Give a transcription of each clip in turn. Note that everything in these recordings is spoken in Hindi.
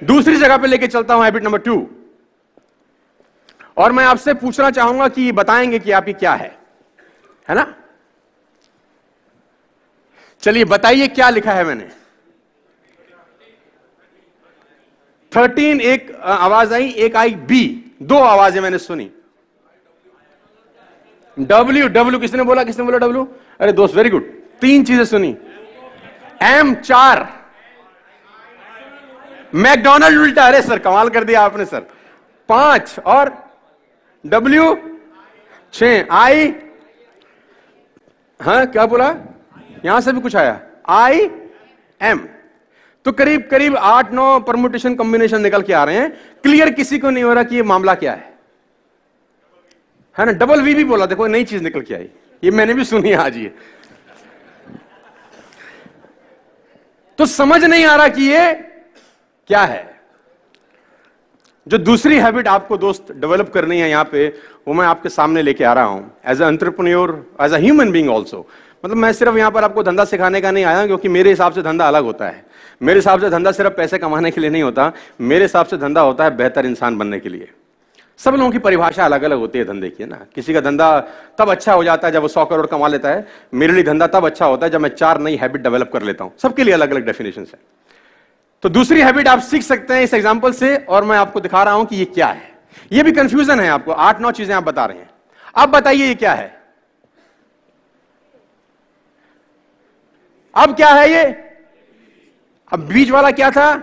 दूसरी जगह पे लेके चलता हूँ हैबिट नंबर टू और मैं आपसे पूछना चाहूँगा कि बताएँगे कि आपकी क्या है? है ना? चलिए बताइए क्या लिखा है मैंने? थर्टीन, एक आवाज़ आई, एक आई, बी. दो आवाज़ें मैंने सुनी. डब्ल्यू डब्ल्यू किसने बोला? किसने बोला डब्ल्यू अरे दोस्त वेरी गुड तीन चीज़ें सुनी. एम चार. मैकडोनल्ड उल्टा। अरे सर, कमाल कर दिया आपने सर। पाँच और डब्ल्यू छ। आई हाँ क्या बोला? यहाँ से भी कुछ आया। आई एम तो करीब करीब आठ, नौ परमुटेशन कॉम्बिनेशन निकल के आ रहे हैं। क्लियर किसी को नहीं हो रहा कि ये मामला क्या है। है ना? डबल वी भी बोला, देखो, नई चीज़ निकल के आई। ये मैंने भी सुनी आज ये। तो समझ नहीं आ रहा कि ये क्या है? जो दूसरी हैबिट आपको दोस्त डेवलप करनी है यहाँ पे, वो मैं आपके सामने लेके आ रहा हूँ as entrepreneur as a human being also मतलब मैं सिर्फ़ यहाँ पर आपको धंधा सिखाने का नहीं आया क्योंकि मेरे हिसाब से धंधा अलग होता है। मेरे हिसाब से धंधा सिर्फ़ पैसे कमाने के लिए नहीं होता, मेरे हिसाब से धंधा होता है बेहतर इंसान बनने के लिए। सब लोगों की परिभाषा अलग अलग होती है धंधे की, है ना? किसी का धंधा तब अच्छा हो जाता है जब वो सौ करोड़ कमा लेता है, मेरे लिए धंधा तब अच्छा होता है जब मैं चार नई हैबिट डेवलप कर लेता हूँ। सबके लिए अलग अलग डेफिनेशन है। तो दूसरी हैबिट आप सीख सकते हैं इस एग्ज़ाम्पल से, और मैं आपको दिखा रहा हूँ कि ये क्या है। ये भी कंफ्यूजन है आपको। आठ नौ चीज़ें आप बता रहे हैं। अब बताइए ये क्या है? अब क्या है ये? अब बीच वाला क्या था?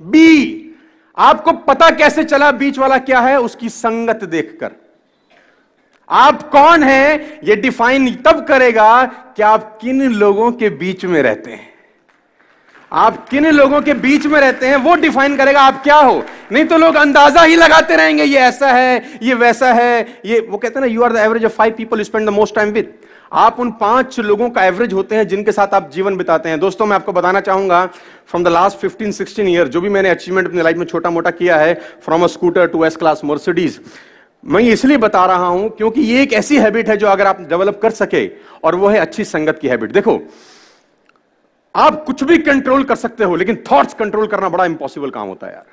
बी। आपको पता कैसे चला बीच वाला क्या है? उसकी संगत देखकर। आप कौन है? ये डिफाइन तब करेगा कि आप किन लोगों के बीच में रहते हैं। आप किन लोगों के बीच में रहते हैं वो डिफाइन करेगा आप क्या हो। नहीं तो लोग अंदाज़ा ही लगाते रहेंगे, ये ऐसा है, ये वैसा है, ये वो कहते हैं ना you are the average of five people spend the most time with आप उन पाँच लोगों का एवरेज होते हैं जिनके साथ आप जीवन बिताते हैं। दोस्तों, मैं आपको बताना चाहूँगा फ्रॉम द लास्ट 15 16 ईयर जो भी मैंने अचीवमेंट अपनी लाइफ में छोटा मोटा किया है from a scooter to S class Mercedes मैं इसलिए बता रहा हूँ क्योंकि ये एक ऐसी हैबिट है जो अगर आप डेवलप कर सके, और वो है अच्छी संगत की हैबिट देखो आप कुछ भी कंट्रोल कर सकते हो, लेकिन थॉट्स कंट्रोल करना बड़ा इंपॉसिबल काम होता है यार।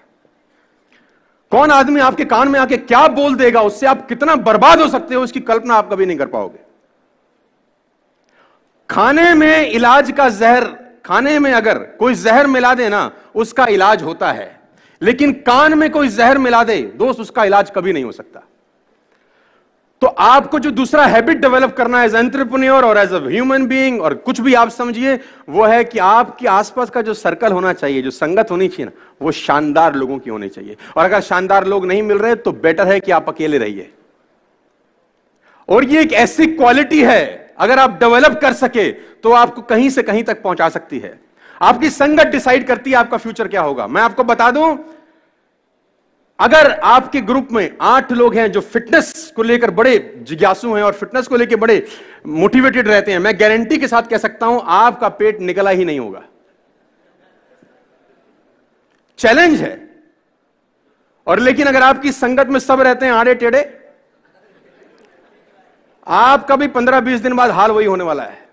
कौन आदमी आपके कान में आके क्या बोल देगा, उससे आप कितना बर्बाद हो सकते हो इसकी कल्पना आप कभी नहीं कर पाओगे। खाने में इलाज का जहर, खाने में अगर कोई जहर मिला दे ना, उसका इलाज होता है। लेकिन कान में कोई जहर मिला दे, दोस्त, उसका इलाज कभी नहीं हो सकता। तो आपको जो दूसरा हैबिट डेवलप करना है एज एंटरप्रेन्योर और एज अ ह्यूमन बीइंग और कुछ भी आप समझिए, वो है कि आपके आसपास का जो सर्कल होना चाहिए, जो संगत होनी चाहिए ना, वो शानदार लोगों की होनी चाहिए। और अगर शानदार लोग नहीं मिल रहे तो बेटर है कि आप अकेले रहिए। और ये एक ऐसी क्वालिटी है, अगर आप डेवलप कर सके तो आपको कहीं से कहीं तक पहुँचा सकती है। आपकी संगत डिसाइड करती है आपका फ्यूचर क्या होगा। मैं आपको बता दूँ अगर आपके ग्रुप में आठ लोग हैं जो फिटनेस को लेकर बड़े जिज्ञासु हैं और फिटनेस को लेकर बड़े मोटिवेटेड रहते हैं, मैं गारंटी के साथ कह सकता हूँ, आपका पेट निकला ही नहीं होगा। चैलेंज है। और लेकिन अगर आपकी संगत में सब रहते हैं आड़े टेढ़े, आपका भी पंद्रह बीस दिन बाद हाल वही होने वाला है।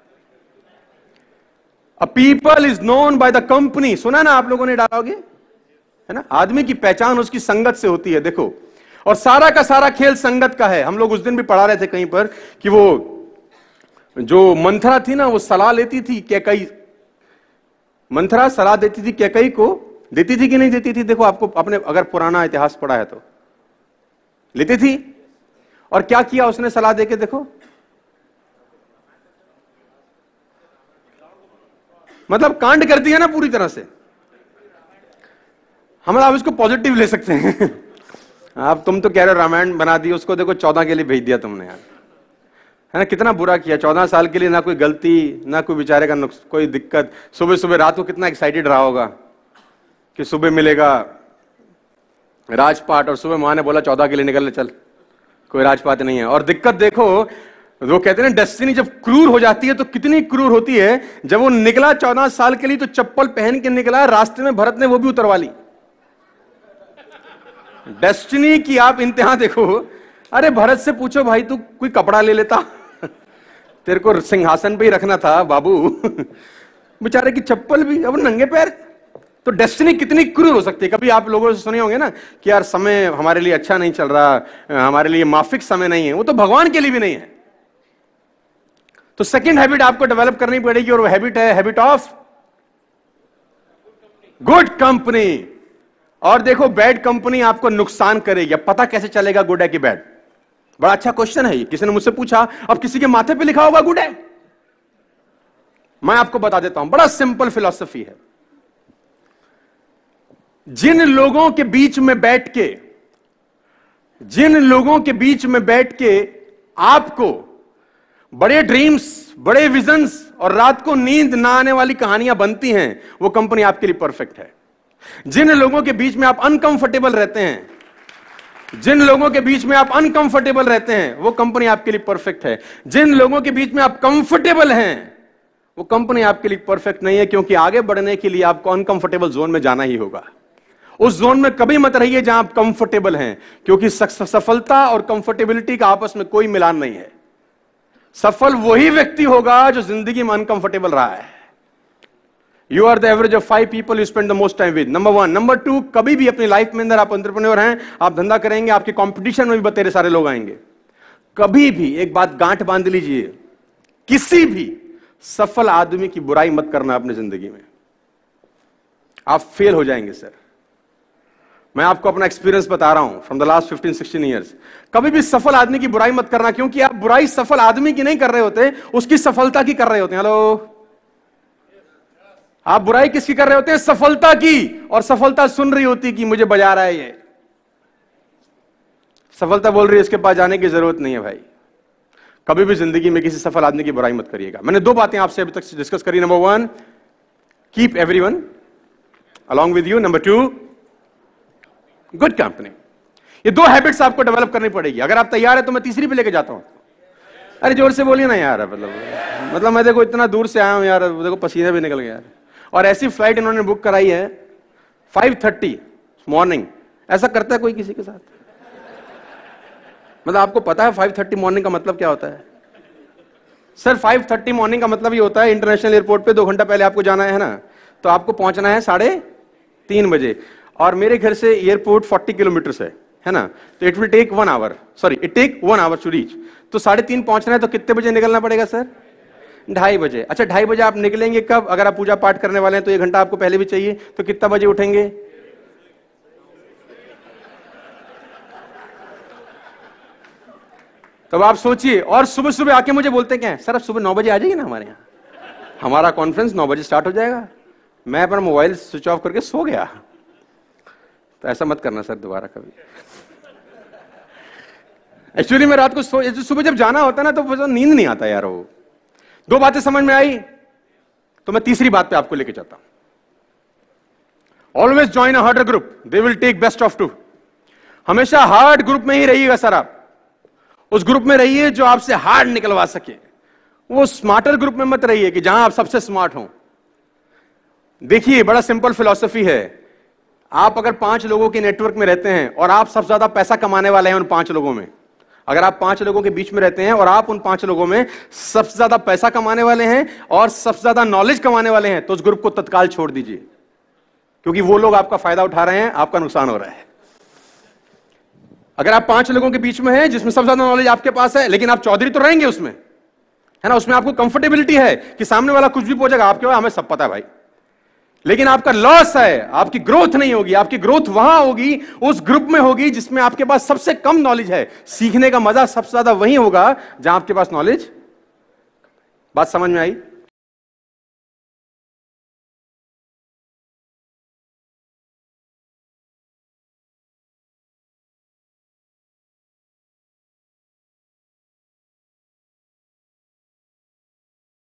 A people is known by the company सुना ना आप लोगों ने डालोगे? है ना? आदमी की पहचान उसकी संगत से होती है, देखो। और सारा का सारा खेल संगत का है। हम लोग उस दिन भी पढ़ा रहे थे कहीं पर कि वो जो मंथरा थी ना, वो सलाह लेती थी कैकई। मंथरा सलाह देती थी कैकई को। देती थी कि नहीं देती थी? देखो, आपको अपने अगर पुराना इतिहास पढ़ा है तो। लेती थी? और क्या किया उसने सलाह देके, देखो? मतलब कांड करती है ना पूरी तरह से। हम आप इसको पॉजिटिव ले सकते हैं। आप तुम तो कह रहे हो रामायण बना दी, उसको देखो चौदह के लिए भेज दिया तुमने यार। है ना, कितना बुरा किया। चौदह साल के लिए ना कोई गलती, ना कोई बेचारे का कोई दिक्कत। सुबह सुबह रात को कितना एक्साइटेड रहा होगा कि सुबह मिलेगा राजपाट और सुबह माँ ने बोला, चौदह के लिए निकलने चल। कोई राजपात नहीं है। और दिक्कत देखो, वो कहते हैं ना डेस्टिनी जब क्रूर हो जाती है तो कितनी क्रूर होती है। जब वो निकला चौदह साल के लिए तो चप्पल पहन के निकला, रास्ते में भरत ने वो भी उतरवा ली। डेस्टिनी की आप इंतहा देखो। अरे, भरत से पूछो, भाई, तू कोई कपड़ा ले लेता? तेरे को सिंहासन पे ही रखना था, बाबू। बेचारे की चप्पल भी, अब नंगे पैर। तो डेस्टिनी कितनी क्रूर हो सकती है? कभी आप लोगों से सुने होंगे ना कि यार, समय हमारे लिए अच्छा नहीं चल रहा, हमारे लिए माफिक समय नहीं है। वो तो भगवान के लिए भी नहीं है। तो सेकंड हैबिट आपको डेवलप करनी पड़ेगी और वो हैबिट है हैबिट ऑफ़ गुड कंपनी और देखो बैड कंपनी आपको नुकसान करेगी। अब पता कैसे चलेगा गुड है कि बैड बड़ा अच्छा क्वेश्चन है ये। किसी ने मुझसे पूछा, अब किसी के माथे पे लिखा होगा गुड है मैं आपको बता देता हूँ, बड़ा सिंपल फिलॉसफी है। जिन लोगों के बीच में बैठ के, जिन लोगों के बीच में बैठ के आपको बड़े ड्रीम्स बड़े विजन्स और रात को नींद ना आने वाली कहानियाँ बनती हैं, वो कंपनी आपके लिए परफेक्ट है। जिन लोगों के बीच में आप अनकंफर्टेबल रहते हैं, जिन लोगों के बीच में आप अनकंफर्टेबल रहते हैं, वो कंपनी आपके लिए परफेक्ट है। जिन लोगों के बीच में आप कंफर्टेबल हैं, वो कंपनी आपके लिए परफेक्ट नहीं है, क्योंकि आगे बढ़ने के लिए आपको अनकंफर्टेबल जोन में जाना ही होगा। उस जोन में कभी मत रहिए जहाँ आप कंफर्टेबल हैं, क्योंकि सफलता और कंफर्टेबिलिटी का आपस में कोई मिलान नहीं है। सफल वही व्यक्ति होगा जो ज़िंदगी में अनकंफर्टेबल रहा है। You are the average of five people you spend the most time with number one number two कभी भी अपनी लाइफ में अंदर आप अंतरप्रन्योर हैं, आप धंधा करेंगे, आपके कंपटीशन में भी बतेरे सारे लोग आएँगे। कभी भी एक बात गांठ बाँध लीजिए। किसी भी सफल आदमी की बुराई मत करना अपनी ज़िंदगी में। आप फेल हो जाएँगे सर मैं आपको अपना एक्सपीरियंस बता रहा हूँ फ्रॉम द लास्ट 15 16 इयर्स कभी भी सफल आदमी की बुराई मत करना, क्योंकि आप बुराई सफल आदमी की नहीं कर रहे होते, उसकी सफलता की कर रहे होते हैं। हेलो आप बुराई किसकी कर रहे होते हैं? सफलता की। और सफलता सुन रही होती कि मुझे बजा रहा है ये। सफलता बोल रही है, इसके पास जाने की ज़रूरत नहीं है भाई। कभी भी ज़िंदगी में किसी सफल आदमी की बुराई मत करिएगा। मैंने दो बातें आपसे अभी तक डिस्कस करी। Number one keep everyone along with you number two good company ये दो हैबिट्स आपको डेवलप करनी पड़ेगी। अगर आप तैयार है तो मैं तीसरी पे लेके जाता हूँ। अरे ज़ोर से बोलिए ना यार मतलब मतलब मैं देखो इतना दूर से आया हूँ यार, देखो पसीने भी निकल गया। और ऐसी फ़्लाइट इन्होंने बुक कराई है फाइव थर्टी मॉर्निंग ऐसा करता है कोई किसी के साथ? मतलब आपको पता है फाइव थर्टी मॉर्निंग का मतलब क्या होता है? सर फाइव थर्टी मॉर्निंग का मतलब ये होता है इंटरनेशनल एयरपोर्ट पे दो घंटा पहले आपको जाना है ना? तो आपको पहुँचना है साढ़े तीन बजे। और मेरे घर से एयरपोर्ट 40 किलोमीटर है है ना? तो it will take one hour sorry it take one hour to reach तो साढ़े तीन पहुँचना है तो कितने बजे निकलना पड़ेगा, सर? ढाई बजे। अच्छा ढाई बजे आप निकलेंगे कब? अगर आप पूजा पाठ करने वाले हैं तो एक घंटा आपको पहले भी चाहिए तो कितना बजे उठेंगे? तब आप सोचिए, और सुबह सुबह आके मुझे बोलते क्या सर, अब सुबह नौ बजे आ जाइए ना हमारे यहाँ? हमारा कॉन्फ्रेंस नौ बजे स्टार्ट हो जाएगा। मैं अपना मोबाइल स्विच ऑफ़ करके सो गया। तो ऐसा मत करना सर दोबारा कभी। एक्चुअली मैं रात को सो सुबह जब जाना होता ना तो नींद नहीं आता यार वो। दो बातें समझ में आई तो मैं तीसरी बात पे आपको लेके जाता हूँ। Always join a harder group they will take best of two हमेशा हार्ड ग्रुप में ही रहिएगा, सर आप। उस ग्रुप में रहिए जो आपसे हार्ड निकलवा सके। वो स्मार्टर ग्रुप में मत रहिए कि जहाँ आप सबसे स्मार्ट हो। देखिए, बड़ा सिंपल फिलॉसफी है। आप अगर पाँच लोगों के नेटवर्क में रहते हैं और आप सबसे ज़्यादा पैसा कमाने वाले हैं उन पाँच लोगों में अगर आप पाँच लोगों के बीच में रहते हैं और आप उन पाँच लोगों में सबसे ज़्यादा पैसा कमाने वाले हैं और सबसे ज़्यादा नॉलेज कमाने वाले हैं तो उस ग्रुप को तत्काल छोड़ दीजिए। क्योंकि वो लोग आपका फ़ायदा उठा रहे हैं, आपका नुकसान हो रहा है। अगर आप पाँच लोगों के बीच में हैं, जिसमें सबसे ज़्यादा नॉलेज आपके पास है, लेकिन आप चौधरी तो रहेंगे उसमें, है ना, उसमें आपको कंफर्टेबिलिटी है कि सामने वाला कुछ भी पहुंचेगा आपके, हमें सब पता है भाई। लेकिन आपका लॉस है, आपकी ग्रोथ नहीं होगी, आपकी ग्रोथ वहाँ होगी, उस ग्रुप में होगी जिसमें आपके पास सबसे कम नॉलेज है। सीखने का मज़ा सबसे ज़्यादा वही होगा जहाँ आपके पास नॉलेज बात समझ में आई?